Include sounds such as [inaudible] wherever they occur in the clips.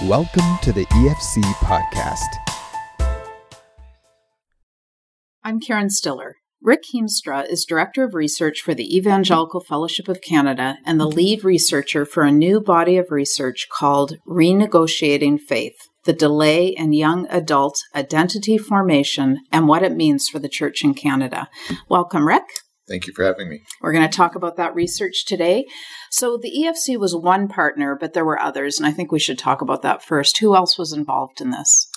Welcome to the EFC podcast. I'm Karen Stiller. Rick Hiemstra is Director of Research for the Evangelical Fellowship of Canada and the lead researcher for a new body of research called Renegotiating Faith The Delay in Young Adult Identity Formation and What It Means for the Church in Canada. Welcome, Rick. Thank you for having me. We're going to talk about that research today. So, the EFC was one partner, but there were others, and I think we should talk about that first. Who else was involved in this?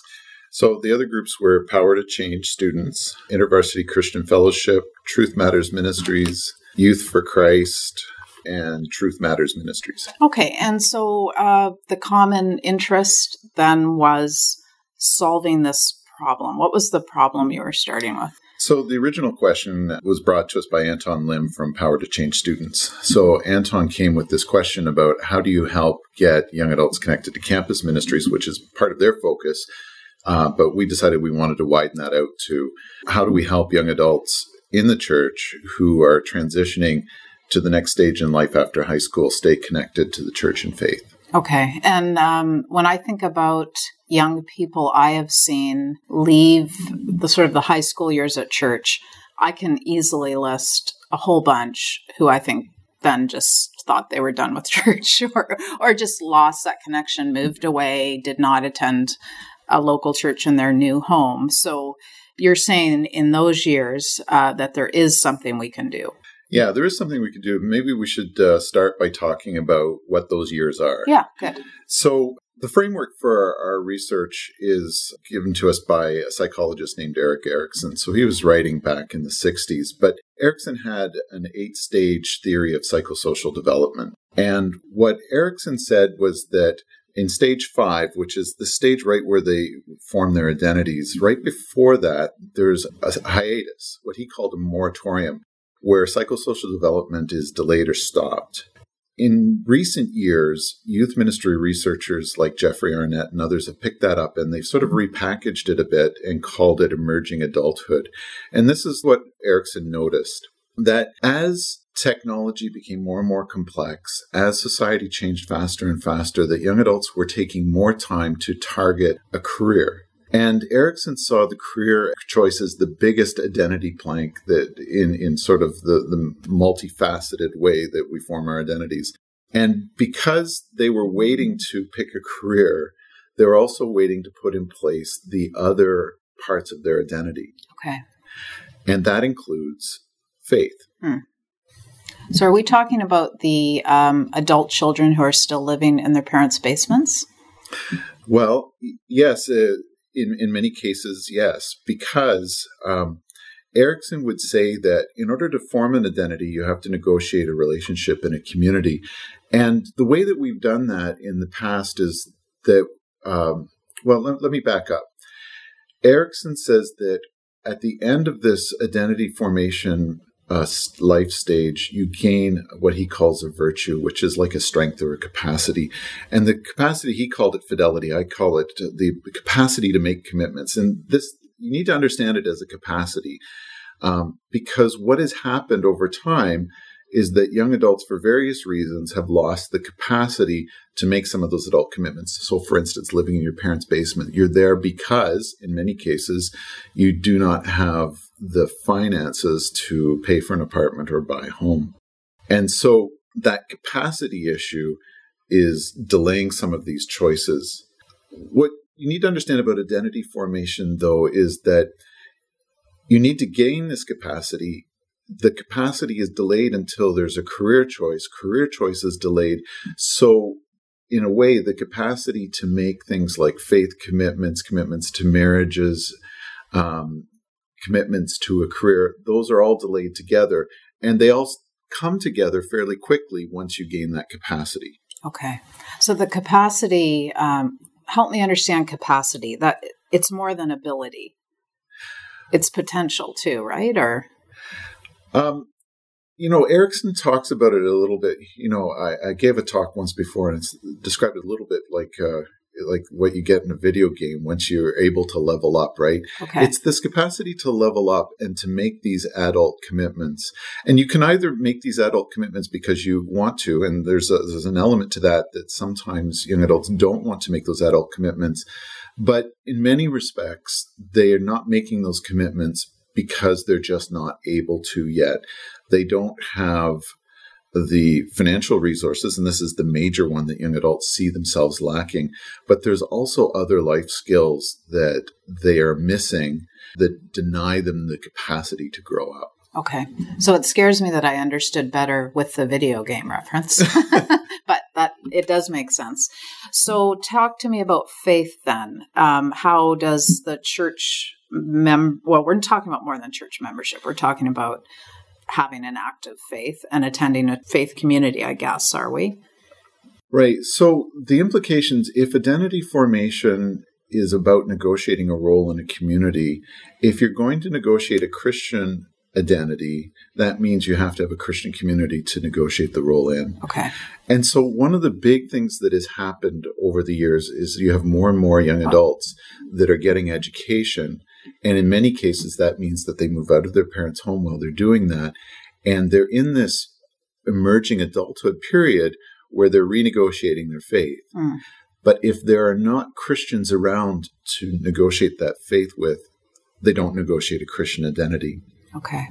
So, the other groups were Power to Change students, InterVarsity Christian Fellowship, Truth Matters Ministries, Youth for Christ, and Truth Matters Ministries. Okay, and so uh, the common interest then was solving this problem. What was the problem you were starting with? So the original question was brought to us by Anton Lim from Power to Change Students. So Anton came with this question about how do you help get young adults connected to campus ministries, which is part of their focus. Uh, but we decided we wanted to widen that out to how do we help young adults in the church who are transitioning to the next stage in life after high school stay connected to the church and faith. Okay. And um, when I think about young people I have seen leave the sort of the high school years at church, I can easily list a whole bunch who I think then just thought they were done with [laughs] church or or just lost that connection, moved away, did not attend a local church in their new home. So you're saying in those years uh, that there is something we can do. Yeah, there is something we could do. Maybe we should uh, start by talking about what those years are. Yeah, good. So the framework for our research is given to us by a psychologist named Erik Erikson. So he was writing back in the 60s, but Erikson had an eight stage theory of psychosocial development. And what Erikson said was that in stage five, which is the stage right where they form their identities, right before that, there's a hiatus, what he called a moratorium, where psychosocial development is delayed or stopped. In recent years, youth ministry researchers like Jeffrey Arnett and others have picked that up and they've sort of mm-hmm. repackaged it a bit and called it emerging adulthood. And this is what Erikson noticed that as technology became more and more complex, as society changed faster and faster, that young adults were taking more time to target a career. And Erikson saw the career choice as the biggest identity plank that in, in sort of the, the multifaceted way that we form our identities. And because they were waiting to pick a career, they were also waiting to put in place the other parts of their identity. Okay. And that includes faith. Hmm. So, are we talking about the um, adult children who are still living in their parents' basements? Well, yes. Uh, in, in many cases, yes, because um, Erikson would say that in order to form an identity, you have to negotiate a relationship in a community. And the way that we've done that in the past is that, um, well, let, let me back up. Erikson says that at the end of this identity formation uh, life stage, you gain what he calls a virtue, which is like a strength or a capacity. And the capacity, he called it fidelity. I call it the capacity to make commitments. And this, you need to understand it as a capacity um, because what has happened over time is that young adults, for various reasons, have lost the capacity to make some of those adult commitments. So, for instance, living in your parents' basement, you're there because, in many cases, you do not have the finances to pay for an apartment or buy a home. And so, that capacity issue is delaying some of these choices. What you need to understand about identity formation, though, is that you need to gain this capacity the capacity is delayed until there's a career choice. Career choice is delayed. So, in a way, the capacity to make things like faith commitments, commitments to marriages, um, commitments to a career, those are all delayed together. And they all come together fairly quickly once you gain that capacity. Okay. So, the capacity, um, help me understand capacity, that it's more than ability. It's potential too, right? Or um, you know, Erikson talks about it a little bit. You know, I, I, gave a talk once before and it's described it a little bit like uh, like what you get in a video game once you're able to level up, right? Okay. It's this capacity to level up and to make these adult commitments. And you can either make these adult commitments because you want to, and there's a, there's an element to that that sometimes young adults don't want to make those adult commitments. But in many respects, they are not making those commitments because they're just not able to yet. They don't have the financial resources, and this is the major one that young adults see themselves lacking. But there's also other life skills that they are missing that deny them the capacity to grow up. Okay. So it scares me that I understood better with the video game reference. [laughs] but that it does make sense. So talk to me about faith then. Um, how does the church mem well, we're talking about more than church membership. We're talking about having an active faith and attending a faith community, I guess, are we? Right. So the implications, if identity formation is about negotiating a role in a community, if you're going to negotiate a Christian identity, that means you have to have a Christian community to negotiate the role in. Okay. And so one of the big things that has happened over the years is you have more and more young adults that are getting education and in many cases, that means that they move out of their parents' home while they're doing that. And they're in this emerging adulthood period where they're renegotiating their faith. Mm. But if there are not Christians around to negotiate that faith with, they don't negotiate a Christian identity. Okay.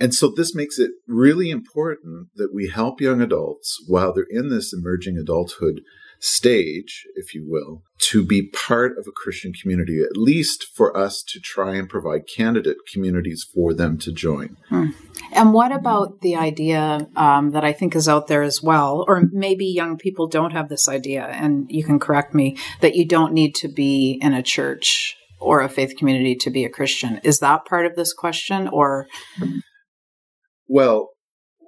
And so this makes it really important that we help young adults while they're in this emerging adulthood stage, if you will, to be part of a Christian community, at least for us to try and provide candidate communities for them to join. Hmm. And what about the idea um, that I think is out there as well, or maybe young people don't have this idea, and you can correct me, that you don't need to be in a church or a faith community to be a Christian. Is that part of this question, or? Well,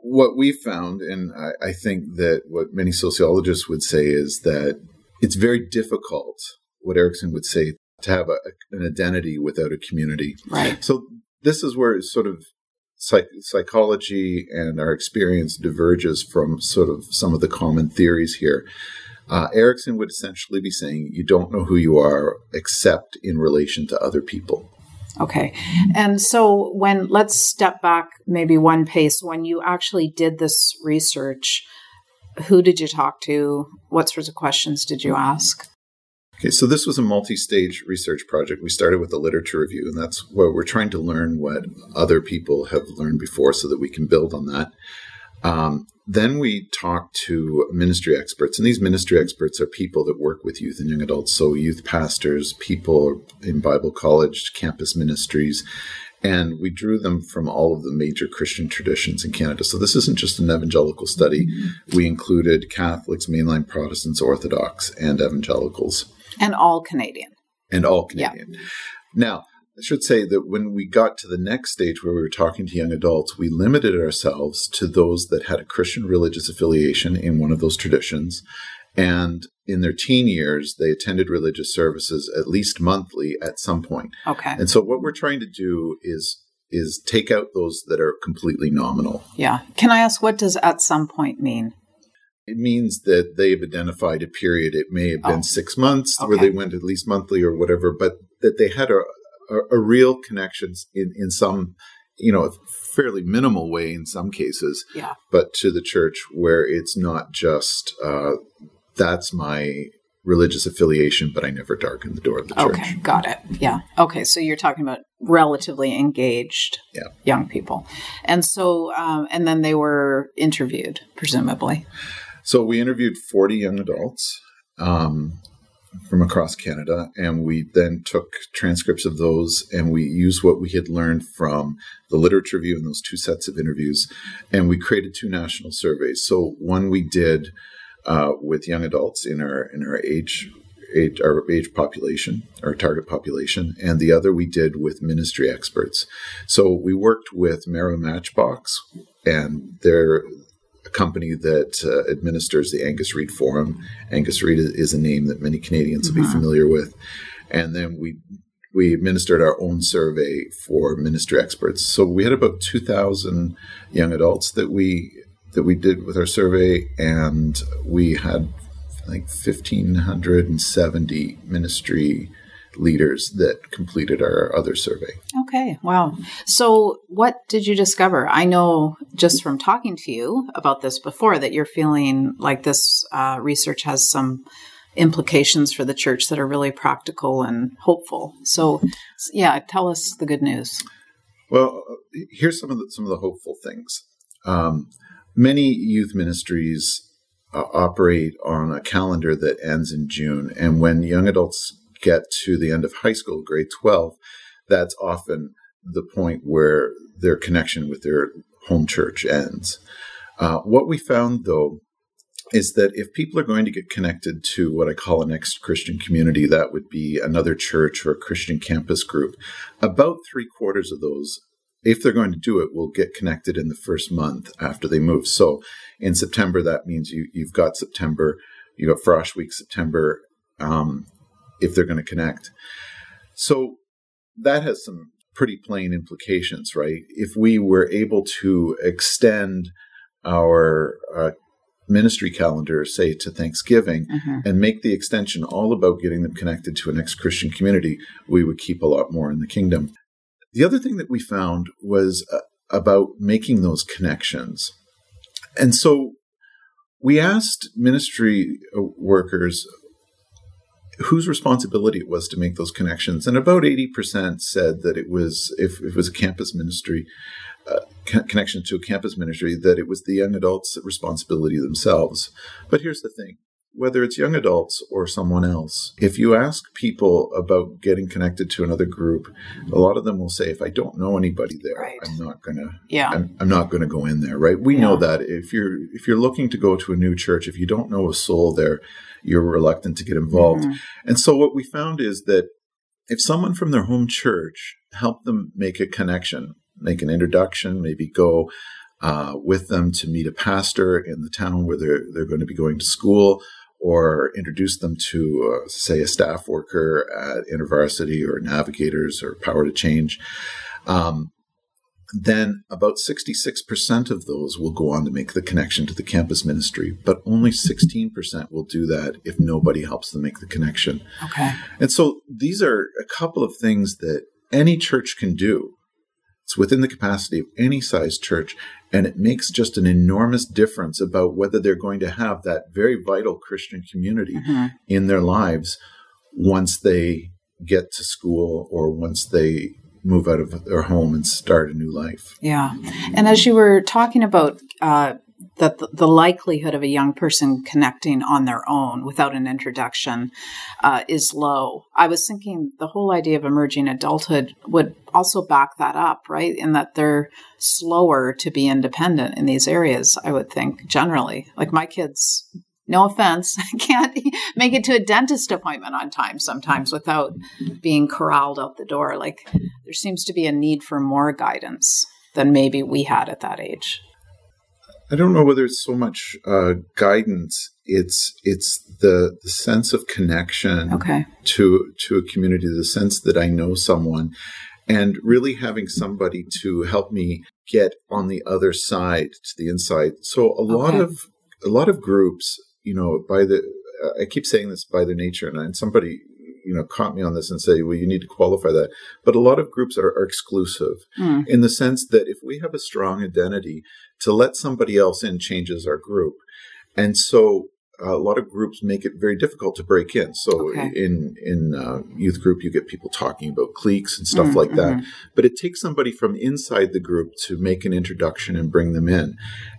what we found, and I, I, think that what many sociologists would say is that it's very difficult, what Erikson would say, to have a, an identity without a community. Right. So this is where sort of psych- psychology and our experience diverges from sort of some of the common theories here. Uh, Erikson would essentially be saying you don't know who you are except in relation to other people. Okay. And so when let's step back maybe one pace when you actually did this research, who did you talk to? What sorts of questions did you ask? Okay, so this was a multi stage research project. We started with a literature review, and that's where we're trying to learn what other people have learned before so that we can build on that. Um, then we talk to ministry experts, and these ministry experts are people that work with youth and young adults. So, youth pastors, people in Bible college, campus ministries, and we drew them from all of the major Christian traditions in Canada. So, this isn't just an evangelical study. Mm-hmm. We included Catholics, mainline Protestants, Orthodox, and evangelicals. And all Canadian. And all Canadian. Yeah. Now, I should say that when we got to the next stage where we were talking to young adults, we limited ourselves to those that had a Christian religious affiliation in one of those traditions. And in their teen years, they attended religious services at least monthly at some point. Okay. And so what we're trying to do is is take out those that are completely nominal. Yeah. Can I ask what does at some point mean? It means that they've identified a period. It may have been oh. six months okay. where they went at least monthly or whatever, but that they had a, a, a real connections in, in some, you know, fairly minimal way in some cases, yeah. but to the church where it's not just uh, that's my religious affiliation, but I never darken the door of the church. Okay, got it. Yeah. Okay, so you're talking about relatively engaged yeah. young people, and so um, and then they were interviewed, presumably. So we interviewed 40 young adults. Um, from across Canada, and we then took transcripts of those and we used what we had learned from the literature review and those two sets of interviews, and we created two national surveys. So one we did uh, with young adults in our in our age. Age, our age population, our target population, and the other we did with ministry experts. So we worked with Maru/Matchbox, and their company that uh, administers the Angus Reid Forum. Angus Reid is a name that many Canadians will be uh-huh. familiar with. And then we we administered our own survey for ministry experts. So we had about 2,000 young adults that we that we did with our survey, and we had like 1,570 ministry leaders that completed our other survey. Okay, wow. So, what did you discover? I know just from talking to you about this before that you're feeling like this uh, research has some implications for the church that are really practical and hopeful. So, yeah, tell us the good news. Well, here's some of the, some of the hopeful things. Um, many youth ministries uh, operate on a calendar that ends in June, and when young adults get to the end of high school, grade 12, that's often the point where their connection with their home church ends. Uh, what we found, though, is that if people are going to get connected to what I call a next Christian community, that would be another church or a Christian campus group, about three quarters of those, if they're going to do it, will get connected in the first month after they move. So in September, that means you, you've got September, you got Frosh Week September, um, if they're going to connect. So that has some pretty plain implications, right? If we were able to extend our uh, ministry calendar, say to Thanksgiving, mm-hmm. and make the extension all about getting them connected to an ex Christian community, we would keep a lot more in the kingdom. The other thing that we found was uh, about making those connections. And so we asked ministry uh, workers whose responsibility it was to make those connections. And about 80% said that it was, if, if it was a campus ministry, uh, connection to a campus ministry, that it was the young adults' responsibility themselves. But here's the thing whether it's young adults or someone else, if you ask people about getting connected to another group, a lot of them will say, "If I don't know anybody there, right. I'm not gonna. Yeah, I'm, I'm not gonna go in there." Right? We yeah. know that if you're if you're looking to go to a new church, if you don't know a soul there, you're reluctant to get involved. Mm-hmm. And so what we found is that if someone from their home church helped them make a connection, make an introduction, maybe go uh, with them to meet a pastor in the town where they're, they're going to be going to school, or introduce them to, uh, say, a staff worker at InterVarsity or Navigators or Power to Change. Um, then about 66% of those will go on to make the connection to the campus ministry, but only 16% will do that if nobody helps them make the connection. Okay. And so these are a couple of things that any church can do. It's within the capacity of any size church, and it makes just an enormous difference about whether they're going to have that very vital Christian community mm-hmm. in their lives once they get to school or once they move out of their home and start a new life. Yeah. And as you were talking about uh, that the, likelihood of a young person connecting on their own without an introduction uh, is low. I was thinking the whole idea of emerging adulthood would also back that up, right? In that they're slower to be independent in these areas, I would think, generally. Like my kids no offense, [laughs] can't make it to a dentist appointment on time sometimes without being corralled out the door. Like there seems to be a need for more guidance than maybe we had at that age. I don't know whether it's so much uh, guidance. It's it's the the sense of connection okay. to to a community, the sense that I know someone, and really having somebody to help me get on the other side to the inside. So a lot okay. of a lot of groups you know, by the, I keep saying this by the nature, and, and somebody, you know, caught me on this and say, well, you need to qualify that. But a lot of groups are, are exclusive mm. in the sense that if we have a strong identity, to let somebody else in changes our group. And so a lot of groups make it very difficult to break in. So okay. in in uh, youth group, you get people talking about cliques and stuff mm, like that. Mm-hmm. But it takes somebody from inside the group to make an introduction and bring them in.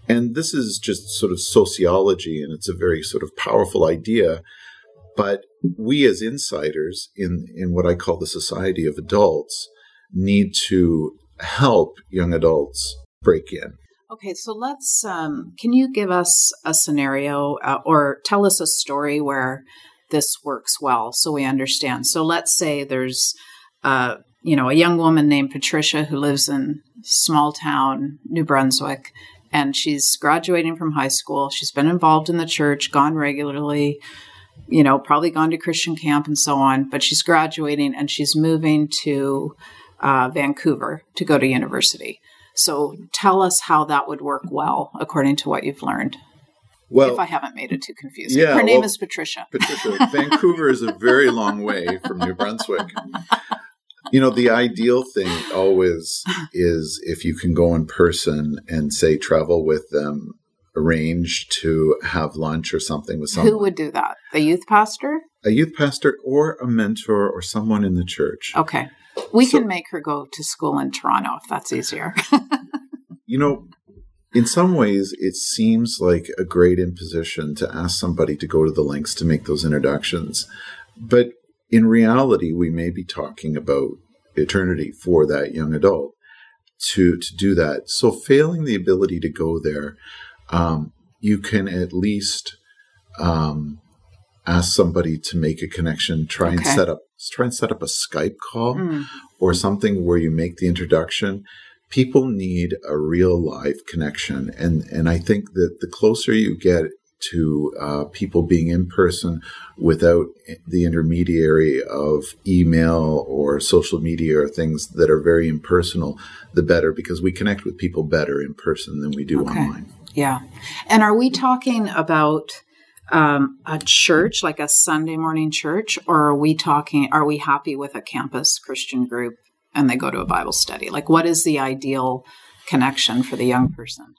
And this is just sort of sociology, and it's a very sort of powerful idea. But we as insiders in in what I call the society of adults need to help young adults break in. Okay, so let's. Um, can you give us a scenario uh, or tell us a story where this works well, so we understand? So let's say there's, uh, you know, a young woman named Patricia who lives in small town New Brunswick, and she's graduating from high school. She's been involved in the church, gone regularly, you know, probably gone to Christian camp and so on. But she's graduating and she's moving to uh, Vancouver to go to university. So tell us how that would work well according to what you've learned. Well, if I haven't made it too confusing. yeah, Her name well- is Patricia. Patricia, Vancouver is a very long way from New Brunswick. You know, the ideal thing always is if you can go in person and say travel with them, arrange to have lunch or something with someone, Who would do that? The youth pastor? a youth pastor or a mentor or someone in the church. Okay. We So- can make her go to school in Toronto if that's easier. [laughs] You know, in some ways, it seems like a great imposition to ask somebody to go to the lengths to make those introductions. But in reality, we may be talking about eternity for that young adult to, to do that. So, failing the ability to go there, um, you can at least um, ask somebody to make a connection, try and set up try and set up a Skype call Mm, or something where you make the introduction people need a real live connection and and i think that the closer you get to uh, people being in person without the intermediary of email or social media or things that are very impersonal the better because we connect with people better in person than we do Okay. online yeah. And are we talking about um, a church, like a Sunday morning church, or are we talking, are we happy with a campus Christian group and they go to a Bible study? Like, what is the ideal connection for the young person?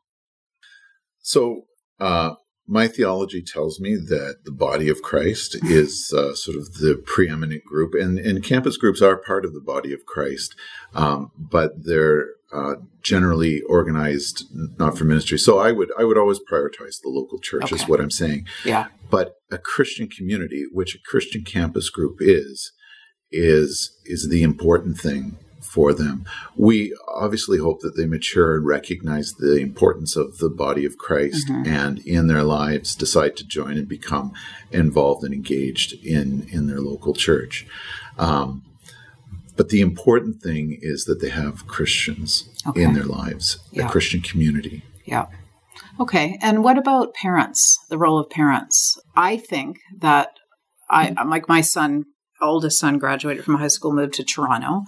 So, uh, my theology tells me that the body of Christ [laughs] is uh, sort of the preeminent group, and, and campus groups are part of the body of Christ, um, but they're uh, generally organized not for ministry. So I would I would always prioritize the local church, is what I'm saying. Yeah. But a Christian community, which a Christian campus group is, is is the important thing for them. We obviously hope that they mature and recognize the importance of the body of Christ and in their lives decide to join and become involved and engaged in in their local church. Um, but the important thing is that they have Christians Okay. in their lives, Yeah. a Christian community. Yeah. Okay. And what about parents, the role of parents? I think that I, like my son, oldest son graduated from high school, moved to Toronto.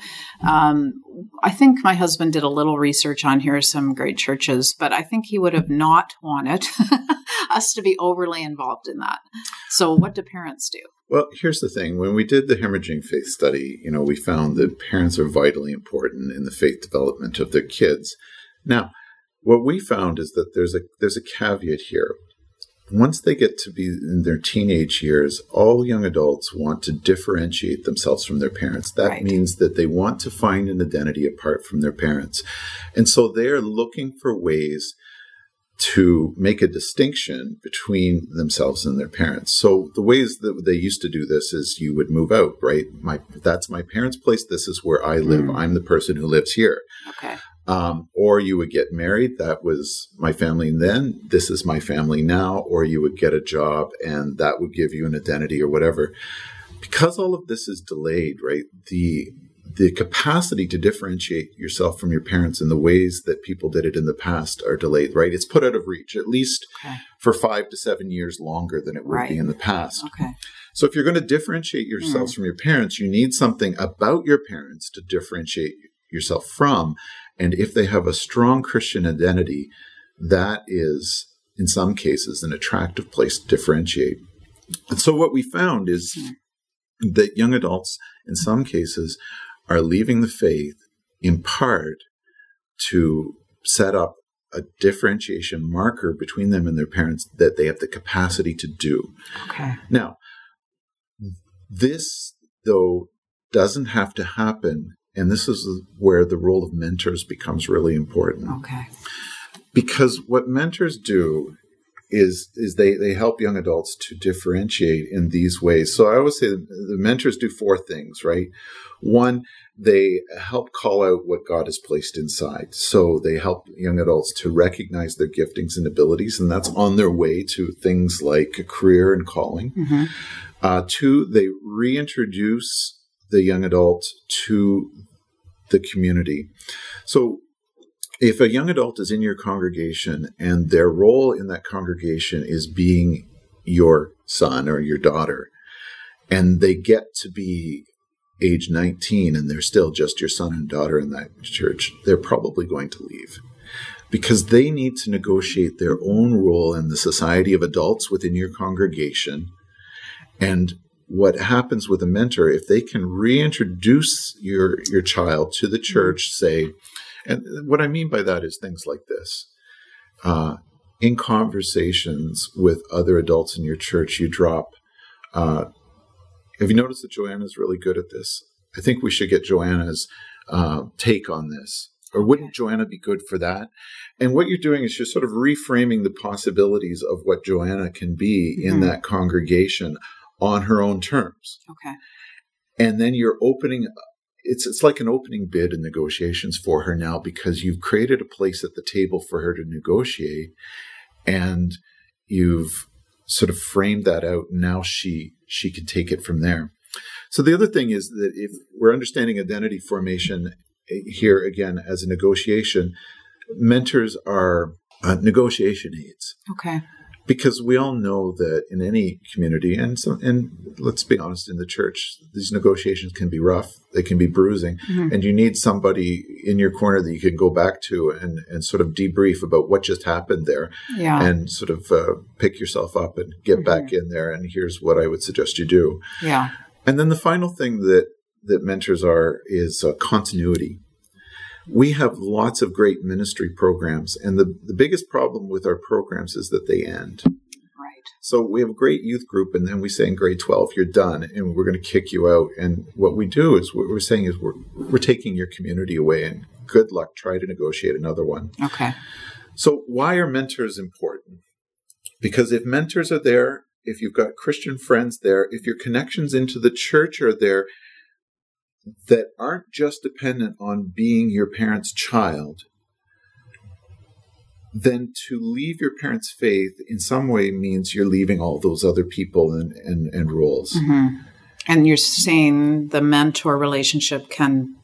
Um, I think my husband did a little research on here, some great churches, but I think he would have not wanted [laughs] us to be overly involved in that. So, what do parents do? Well, here's the thing. When we did the hemorrhaging faith study, you know, we found that parents are vitally important in the faith development of their kids. Now, what we found is that there's a there's a caveat here. Once they get to be in their teenage years, all young adults want to differentiate themselves from their parents. That Right. means that they want to find an identity apart from their parents. And so they're looking for ways to make a distinction between themselves and their parents. So the ways that they used to do this is you would move out, right? My that's my parents' place. This is where I live. Mm. I'm the person who lives here. Okay. Um, or you would get married. That was my family then. This is my family now. Or you would get a job, and that would give you an identity or whatever. Because all of this is delayed, right? The the capacity to differentiate yourself from your parents in the ways that people did it in the past are delayed, right? It's put out of reach, at least Okay. for five to seven years longer than it would Right. be in the past. Okay. So if you're going to differentiate yourselves from your parents, you need something about your parents to differentiate yourself from. And if they have a strong Christian identity, that is, in some cases, an attractive place to differentiate. And so what we found is hmm. that young adults, in some cases, are leaving the faith in part to set up a differentiation marker between them and their parents that they have the capacity to do. Okay. Now, this, though, doesn't have to happen. And this is where the role of mentors becomes really important. Okay. Because what mentors do is, is they, they help young adults to differentiate in these ways. So I always say the, mentors do four things, right? One, they help call out what God has placed inside. So they help young adults to recognize their giftings and abilities, and that's on their way to things like a career and calling. hmm Uh, two, they reintroduce the young adult to the community. So, if a young adult is in your congregation and their role in that congregation is being your son or your daughter, and they get to be age 19 and they're still just your son and daughter in that church, they're probably going to leave. because they need to negotiate their own role in the society of adults within your congregation. And what happens with a mentor, if they can reintroduce your, your child to the church, say, and what I mean by that is things like this. Uh, in conversations with other adults in your church, you drop. Uh, have you noticed that Joanna's really good at this? I think we should get Joanna's uh, take on this. Or wouldn't Joanna be good for that? And what you're doing is you're sort of reframing the possibilities of what Joanna can be mm-hmm. in that congregation on her own terms. Okay. And then you're opening it's it's like an opening bid in negotiations for her now because you've created a place at the table for her to negotiate and you've sort of framed that out and now she she can take it from there so the other thing is that if we're understanding identity formation eh, here again as a negotiation mentors are uh, negotiation aids okay because we all know that in any community and so, and let's be honest in the church these negotiations can be rough they can be bruising mm-hmm. and you need somebody in your corner that you can go back to and and sort of debrief about what just happened there yeah. and sort of uh, pick yourself up and get mm-hmm. back in there and here's what I would suggest you do yeah and then the final thing that that mentors are is uh, continuity we have lots of great ministry programs, and the, the biggest problem with our programs is that they end. Right. So we have a great youth group, and then we say in grade 12, you're done, and we're going to kick you out. And what we do is what we're saying is we're, we're taking your community away, and good luck, try to negotiate another one. Okay. So, why are mentors important? Because if mentors are there, if you've got Christian friends there, if your connections into the church are there, that aren't just dependent on being your parent's child, then to leave your parents' faith in some way means you're leaving all those other people and, and, and roles. Mm-hmm. And you're saying the mentor relationship can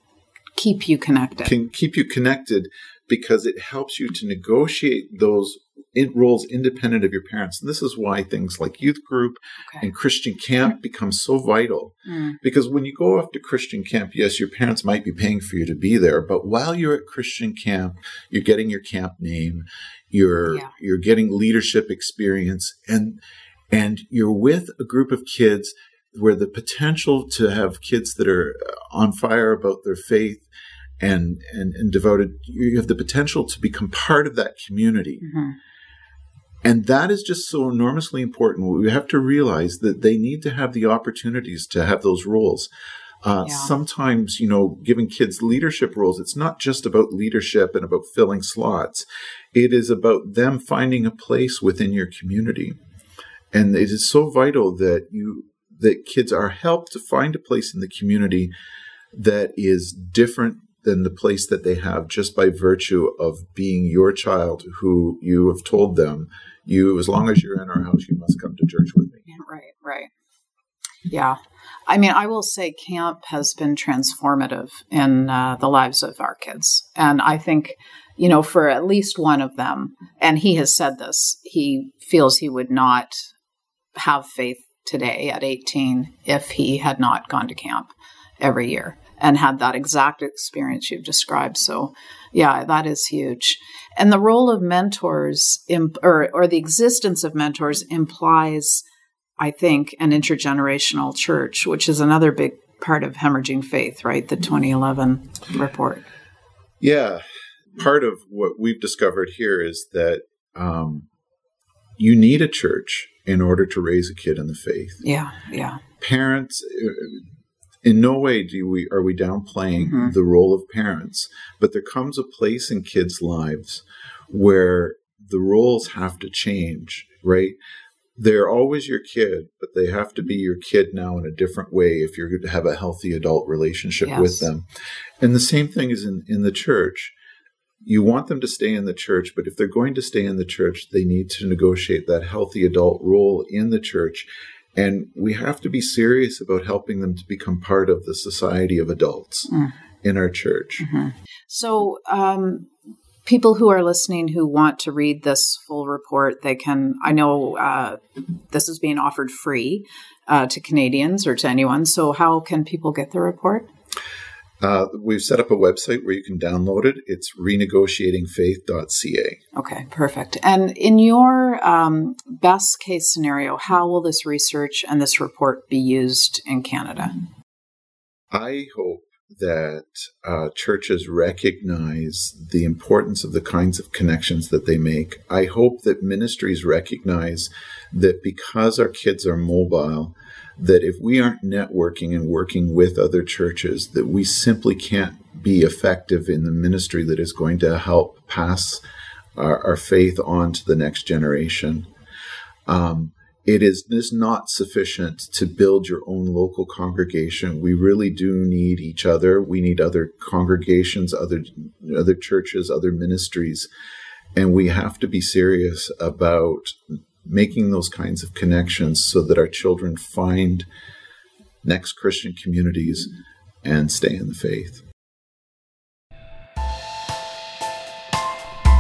keep you connected. Can keep you connected because it helps you to negotiate those in roles independent of your parents. And this is why things like youth group okay. and Christian camp become so vital. Mm. Because when you go off to Christian camp, yes, your parents might be paying for you to be there, but while you're at Christian camp, you're getting your camp name, you're yeah. you're getting leadership experience and and you're with a group of kids where the potential to have kids that are on fire about their faith and and, and devoted you have the potential to become part of that community mm-hmm. And that is just so enormously important. We have to realize that they need to have the opportunities to have those roles. Uh, yeah. Sometimes, you know, giving kids leadership roles, it's not just about leadership and about filling slots. It is about them finding a place within your community. And it is so vital that you, that kids are helped to find a place in the community that is different than the place that they have just by virtue of being your child who you have told them you, as long as you're in our house, you must come to church with me. Right, right. Yeah. I mean, I will say camp has been transformative in uh, the lives of our kids. And I think, you know, for at least one of them, and he has said this, he feels he would not have faith today at 18 if he had not gone to camp every year and had that exact experience you've described. So, yeah, that is huge. And the role of mentors, imp- or, or the existence of mentors, implies, I think, an intergenerational church, which is another big part of hemorrhaging faith, right? The 2011 report. Yeah. Part of what we've discovered here is that um, you need a church in order to raise a kid in the faith. Yeah, yeah. Parents, in no way do we are we downplaying mm-hmm. the role of parents but there comes a place in kids lives where the roles have to change right they're always your kid but they have to be your kid now in a different way if you're going to have a healthy adult relationship yes. with them and the same thing is in, in the church you want them to stay in the church, but if they're going to stay in the church, they need to negotiate that healthy adult role in the church and we have to be serious about helping them to become part of the society of adults mm. in our church. Mm-hmm. So, um, people who are listening who want to read this full report, they can, I know uh, this is being offered free uh, to Canadians or to anyone. So, how can people get the report? Uh, we've set up a website where you can download it. It's renegotiatingfaith.ca. Okay, perfect. And in um, best case scenario, how will this research and this report be used in Canada? I hope that uh, churches recognize the importance of the kinds of connections that they make. I hope that ministries recognize that because our kids are mobile, that if we aren't networking and working with other churches, that we simply can't be effective in the ministry that is going to help pass our, our faith on to the next generation. Um, it is this not sufficient to build your own local congregation. We really do need each other. We need other congregations, other other churches, other ministries, and we have to be serious about making those kinds of connections so that our children find next Christian communities and stay in the faith.